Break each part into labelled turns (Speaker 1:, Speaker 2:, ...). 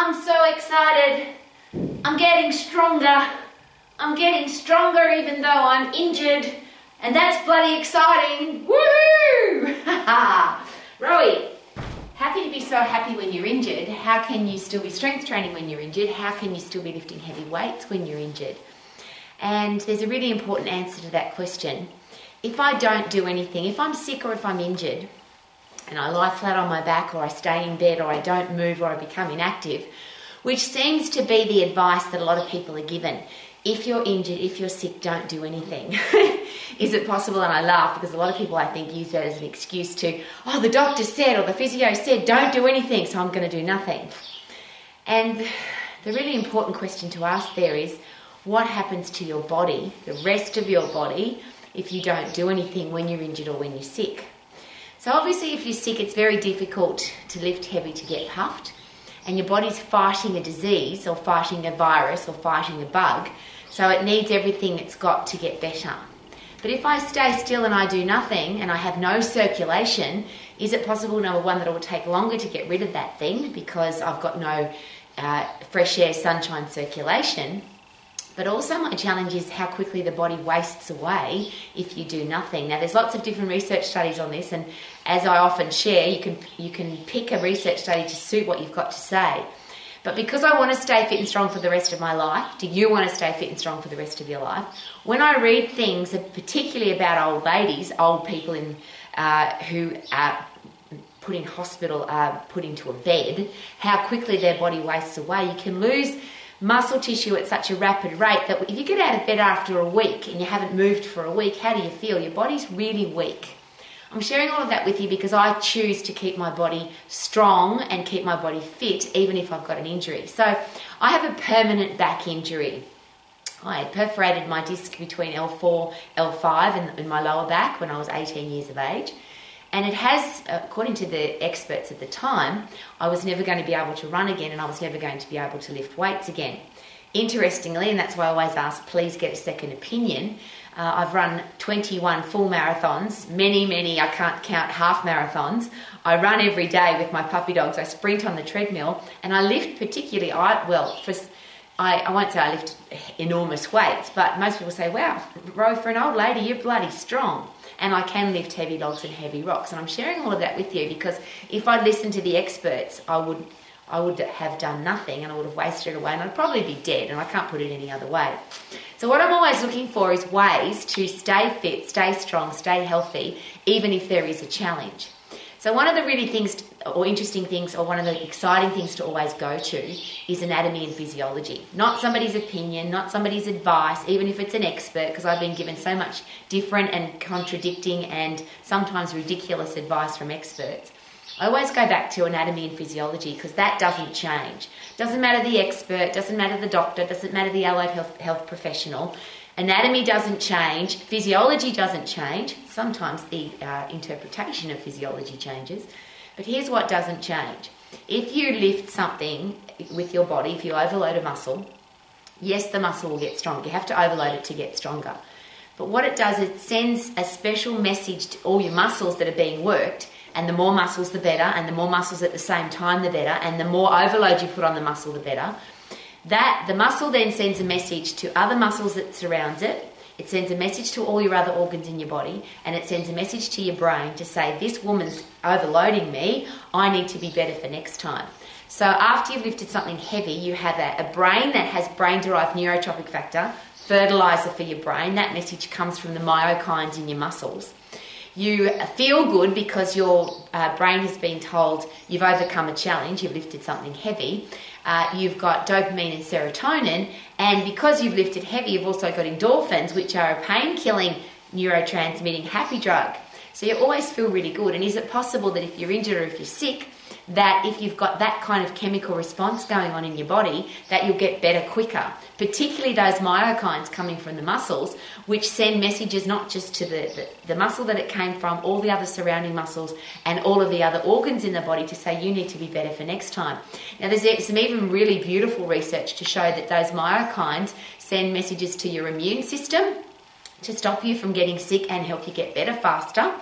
Speaker 1: I'm so excited. I'm getting stronger. I'm getting stronger even though I'm injured. And that's bloody exciting. Woohoo! Rowie, how can you be so happy when you're injured? How can you still be strength training when you're injured? How can you still be lifting heavy weights when you're injured? And there's a really important answer to that question. If I don't do anything, if I'm sick or if I'm injured, and I lie flat on my back or I stay in bed or I don't move or I become inactive, which seems to be the advice that a lot of people are given. If you're injured, if you're sick, don't do anything. Is it possible? And I laugh because a lot of people, I think, use that as an excuse to, oh, the doctor said or the physio said, don't do anything, so I'm going to do nothing. And the really important question to ask there is, what happens to your body, the rest of your body, if you don't do anything when you're injured or when you're sick? So, obviously, if you're sick, it's very difficult to lift heavy to get puffed, and your body's fighting a disease or fighting a virus or fighting a bug, so it needs everything it's got to get better. But if I stay still and I do nothing and I have no circulation, is it possible, number one, that it will take longer to get rid of that thing because I've got no uh, fresh air, sunshine circulation? But also, my challenge is how quickly the body wastes away if you do nothing. Now, there's lots of different research studies on this, and as I often share, you can you can pick a research study to suit what you've got to say. But because I want to stay fit and strong for the rest of my life, do you want to stay fit and strong for the rest of your life? When I read things, particularly about old ladies, old people in uh, who are put in hospital, are uh, put into a bed, how quickly their body wastes away, you can lose muscle tissue at such a rapid rate that if you get out of bed after a week and you haven't moved for a week, how do you feel? Your body's really weak. I'm sharing all of that with you because I choose to keep my body strong and keep my body fit even if I've got an injury. So I have a permanent back injury. I perforated my disc between L4, L5 in, in my lower back when I was 18 years of age. And it has, according to the experts at the time, I was never going to be able to run again and I was never going to be able to lift weights again. Interestingly, and that's why I always ask, please get a second opinion. Uh, I've run 21 full marathons, many, many, I can't count half marathons. I run every day with my puppy dogs. I sprint on the treadmill and I lift particularly, I, well, for, I, I won't say I lift enormous weights, but most people say, wow, Ro, for an old lady, you're bloody strong and I can lift heavy logs and heavy rocks. And I'm sharing all of that with you because if I'd listened to the experts, I would I would have done nothing and I would have wasted it away and I'd probably be dead and I can't put it any other way. So what I'm always looking for is ways to stay fit, stay strong, stay healthy, even if there is a challenge. So one of the really things or interesting things or one of the exciting things to always go to is anatomy and physiology. Not somebody's opinion, not somebody's advice, even if it's an expert, because I've been given so much different and contradicting and sometimes ridiculous advice from experts. I always go back to anatomy and physiology because that doesn't change. Doesn't matter the expert, doesn't matter the doctor, doesn't matter the allied health, health professional. Anatomy doesn't change, physiology doesn't change. Sometimes the uh, interpretation of physiology changes, but here's what doesn't change. If you lift something with your body, if you overload a muscle, yes, the muscle will get stronger. You have to overload it to get stronger. But what it does, it sends a special message to all your muscles that are being worked. And the more muscles, the better. And the more muscles at the same time, the better. And the more overload you put on the muscle, the better. That the muscle then sends a message to other muscles that surrounds it. It sends a message to all your other organs in your body, and it sends a message to your brain to say, This woman's overloading me. I need to be better for next time. So, after you've lifted something heavy, you have a, a brain that has brain derived neurotrophic factor, fertilizer for your brain. That message comes from the myokines in your muscles. You feel good because your uh, brain has been told you've overcome a challenge, you've lifted something heavy. Uh, you've got dopamine and serotonin, and because you've lifted heavy, you've also got endorphins, which are a pain killing neurotransmitting happy drug. So you always feel really good. And is it possible that if you're injured or if you're sick, that if you've got that kind of chemical response going on in your body, that you'll get better quicker. Particularly those myokines coming from the muscles, which send messages not just to the, the, the, muscle that it came from, all the other surrounding muscles, and all of the other organs in the body to say you need to be better for next time. Now, there's some even really beautiful research to show that those myokines send messages to your immune system to stop you from getting sick and help you get better faster.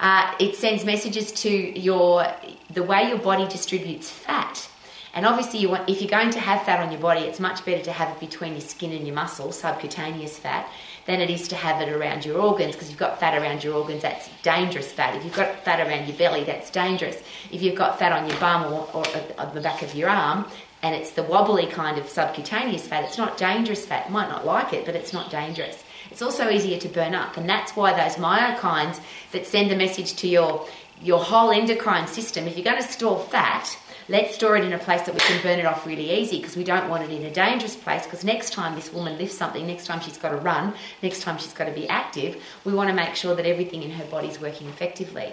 Speaker 1: Uh, it sends messages to your the way your body distributes fat. And obviously, you want, if you're going to have fat on your body, it's much better to have it between your skin and your muscle, subcutaneous fat, than it is to have it around your organs. Because you've got fat around your organs, that's dangerous fat. If you've got fat around your belly, that's dangerous. If you've got fat on your bum or, or on the back of your arm, and it's the wobbly kind of subcutaneous fat, it's not dangerous fat. You might not like it, but it's not dangerous. It's also easier to burn up, and that's why those myokines that send a message to your your whole endocrine system, if you're going to store fat, let's store it in a place that we can burn it off really easy because we don't want it in a dangerous place because next time this woman lifts something next time she's got to run next time she's got to be active we want to make sure that everything in her body is working effectively.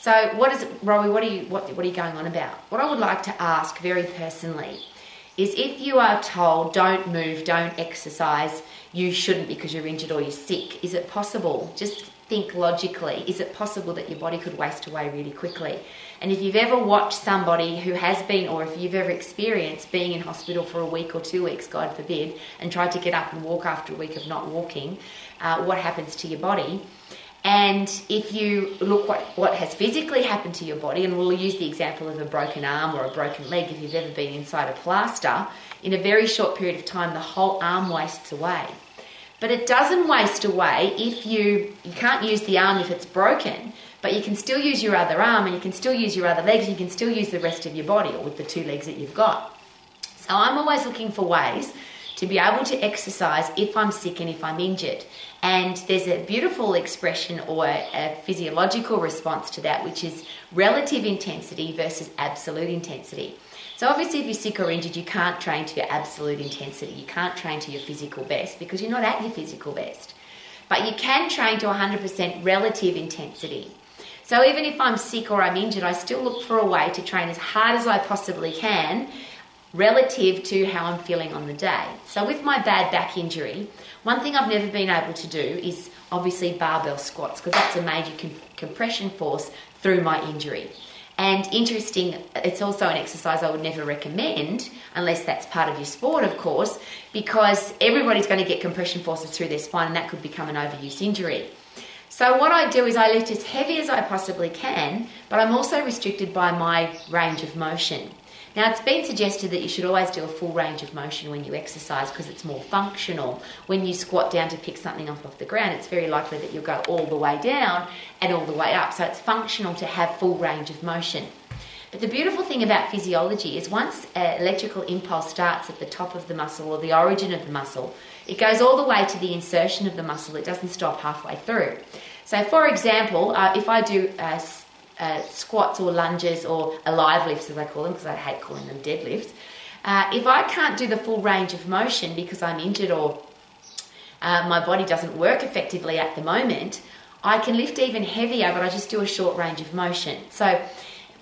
Speaker 1: So what is it what are you what, what are you going on about? What i would like to ask very personally is if you are told don't move don't exercise you shouldn't because you're injured or you're sick is it possible? Just think logically. Is it possible that your body could waste away really quickly? And if you've ever watched somebody who has been, or if you've ever experienced being in hospital for a week or two weeks, God forbid, and tried to get up and walk after a week of not walking, uh, what happens to your body? And if you look what, what has physically happened to your body, and we'll use the example of a broken arm or a broken leg if you've ever been inside a plaster, in a very short period of time, the whole arm wastes away. But it doesn't waste away if you, you can't use the arm if it's broken, but you can still use your other arm and you can still use your other legs, you can still use the rest of your body or with the two legs that you've got. So I'm always looking for ways to be able to exercise if I'm sick and if I'm injured. And there's a beautiful expression or a physiological response to that, which is relative intensity versus absolute intensity. So, obviously, if you're sick or injured, you can't train to your absolute intensity. You can't train to your physical best because you're not at your physical best. But you can train to 100% relative intensity. So even if I'm sick or I'm injured, I still look for a way to train as hard as I possibly can relative to how I'm feeling on the day. So with my bad back injury, one thing I've never been able to do is obviously barbell squats because that's a major com- compression force through my injury. And interesting, it's also an exercise I would never recommend unless that's part of your sport, of course, because everybody's going to get compression forces through their spine and that could become an overuse injury. So what I do is I lift as heavy as I possibly can, but I'm also restricted by my range of motion. Now, it's been suggested that you should always do a full range of motion when you exercise because it's more functional. When you squat down to pick something up off the ground, it's very likely that you'll go all the way down and all the way up. So it's functional to have full range of motion. But the beautiful thing about physiology is once an electrical impulse starts at the top of the muscle or the origin of the muscle, it goes all the way to the insertion of the muscle. It doesn't stop halfway through. So, for example, uh, if I do uh, uh, squats or lunges or alive lifts, as I call them, because I hate calling them deadlifts, uh, if I can't do the full range of motion because I'm injured or uh, my body doesn't work effectively at the moment, I can lift even heavier, but I just do a short range of motion. So,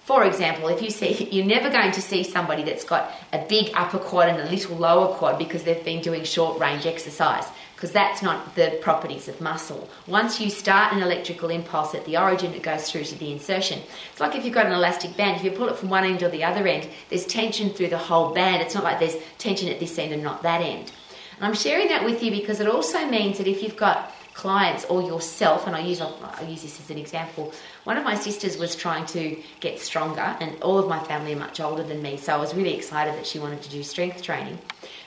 Speaker 1: for example, if you see, you're never going to see somebody that's got a big upper quad and a little lower quad because they've been doing short range exercise, because that's not the properties of muscle. Once you start an electrical impulse at the origin, it goes through to the insertion. It's like if you've got an elastic band, if you pull it from one end or the other end, there's tension through the whole band. It's not like there's tension at this end and not that end. And I'm sharing that with you because it also means that if you've got clients or yourself, and I use I use this as an example. One of my sisters was trying to get stronger, and all of my family are much older than me, so I was really excited that she wanted to do strength training.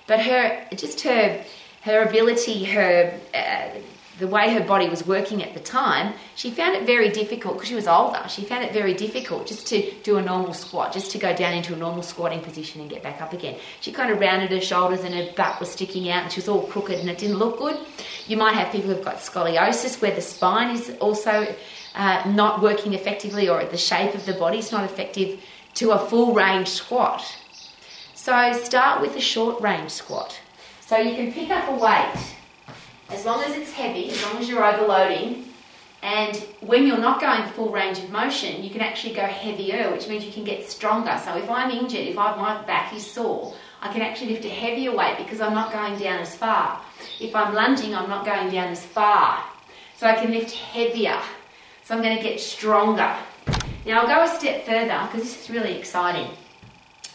Speaker 1: But her just her her ability, her uh, the way her body was working at the time, she found it very difficult because she was older. She found it very difficult just to do a normal squat, just to go down into a normal squatting position and get back up again. She kind of rounded her shoulders and her butt was sticking out and she was all crooked and it didn't look good. You might have people who've got scoliosis where the spine is also uh, not working effectively or the shape of the body is not effective to a full range squat. So start with a short range squat. So you can pick up a weight as long as it's heavy, as long as you're overloading, and when you're not going full range of motion, you can actually go heavier, which means you can get stronger. So if I'm injured, if I, my back is sore, I can actually lift a heavier weight because I'm not going down as far. If I'm lunging, I'm not going down as far. So I can lift heavier. So I'm going to get stronger. Now I'll go a step further because this is really exciting.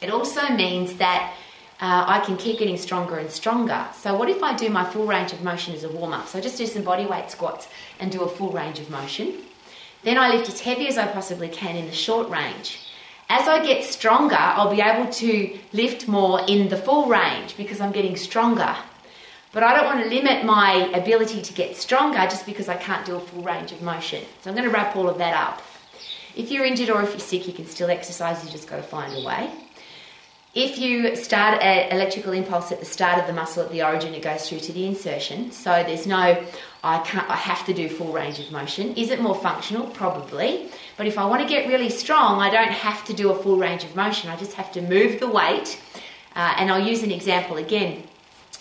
Speaker 1: It also means that uh, I can keep getting stronger and stronger. So, what if I do my full range of motion as a warm up? So, I just do some body weight squats and do a full range of motion. Then I lift as heavy as I possibly can in the short range. As I get stronger, I'll be able to lift more in the full range because I'm getting stronger. But I don't want to limit my ability to get stronger just because I can't do a full range of motion. So I'm going to wrap all of that up. If you're injured or if you're sick, you can still exercise, you just got to find a way. If you start an electrical impulse at the start of the muscle at the origin, it goes through to the insertion. So there's no, I can't, I have to do full range of motion. Is it more functional? Probably. But if I want to get really strong, I don't have to do a full range of motion. I just have to move the weight. Uh, and I'll use an example again.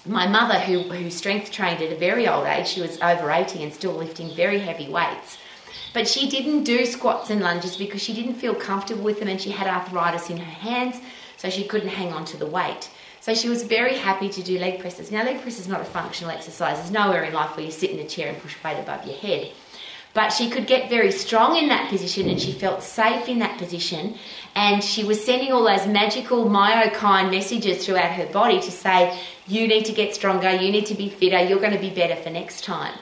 Speaker 1: My mother, who, who strength trained at a very old age, she was over 80 and still lifting very heavy weights. But she didn't do squats and lunges because she didn't feel comfortable with them and she had arthritis in her hands, so she couldn't hang on to the weight. So she was very happy to do leg presses. Now, leg press is not a functional exercise. There's nowhere in life where you sit in a chair and push weight above your head. But she could get very strong in that position and she felt safe in that position. And she was sending all those magical myokine messages throughout her body to say, you need to get stronger, you need to be fitter, you're going to be better for next time.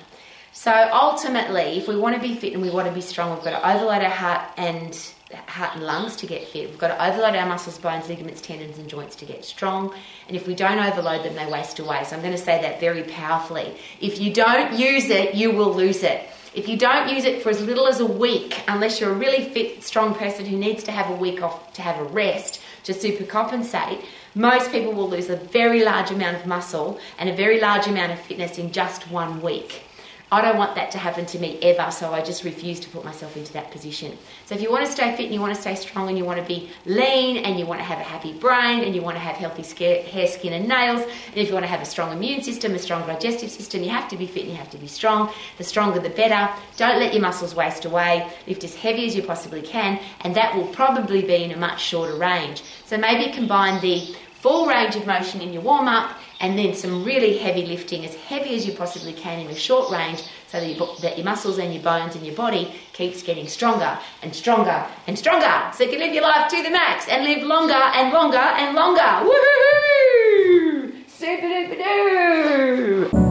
Speaker 1: So ultimately, if we want to be fit and we want to be strong, we've got to overload our heart and heart and lungs to get fit. We've got to overload our muscles, bones, ligaments, tendons, and joints to get strong. And if we don't overload them, they waste away. So I'm going to say that very powerfully. If you don't use it, you will lose it. If you don't use it for as little as a week, unless you're a really fit, strong person who needs to have a week off to have a rest to super compensate, most people will lose a very large amount of muscle and a very large amount of fitness in just one week. I don't want that to happen to me ever, so I just refuse to put myself into that position. So if you want to stay fit and you want to stay strong and you want to be lean and you want to have a happy brain and you want to have healthy hair, skin, and nails, and if you want to have a strong immune system, a strong digestive system, you have to be fit and you have to be strong. The stronger the better. Don't let your muscles waste away. Lift as heavy as you possibly can, and that will probably be in a much shorter range. So maybe combine the full range of motion in your warm up and then some really heavy lifting, as heavy as you possibly can in a short range, so that, you, that your muscles and your bones and your body keeps getting stronger and stronger and stronger, so you can live your life to the max and live longer and longer and longer. Woohoo! Super duper doo!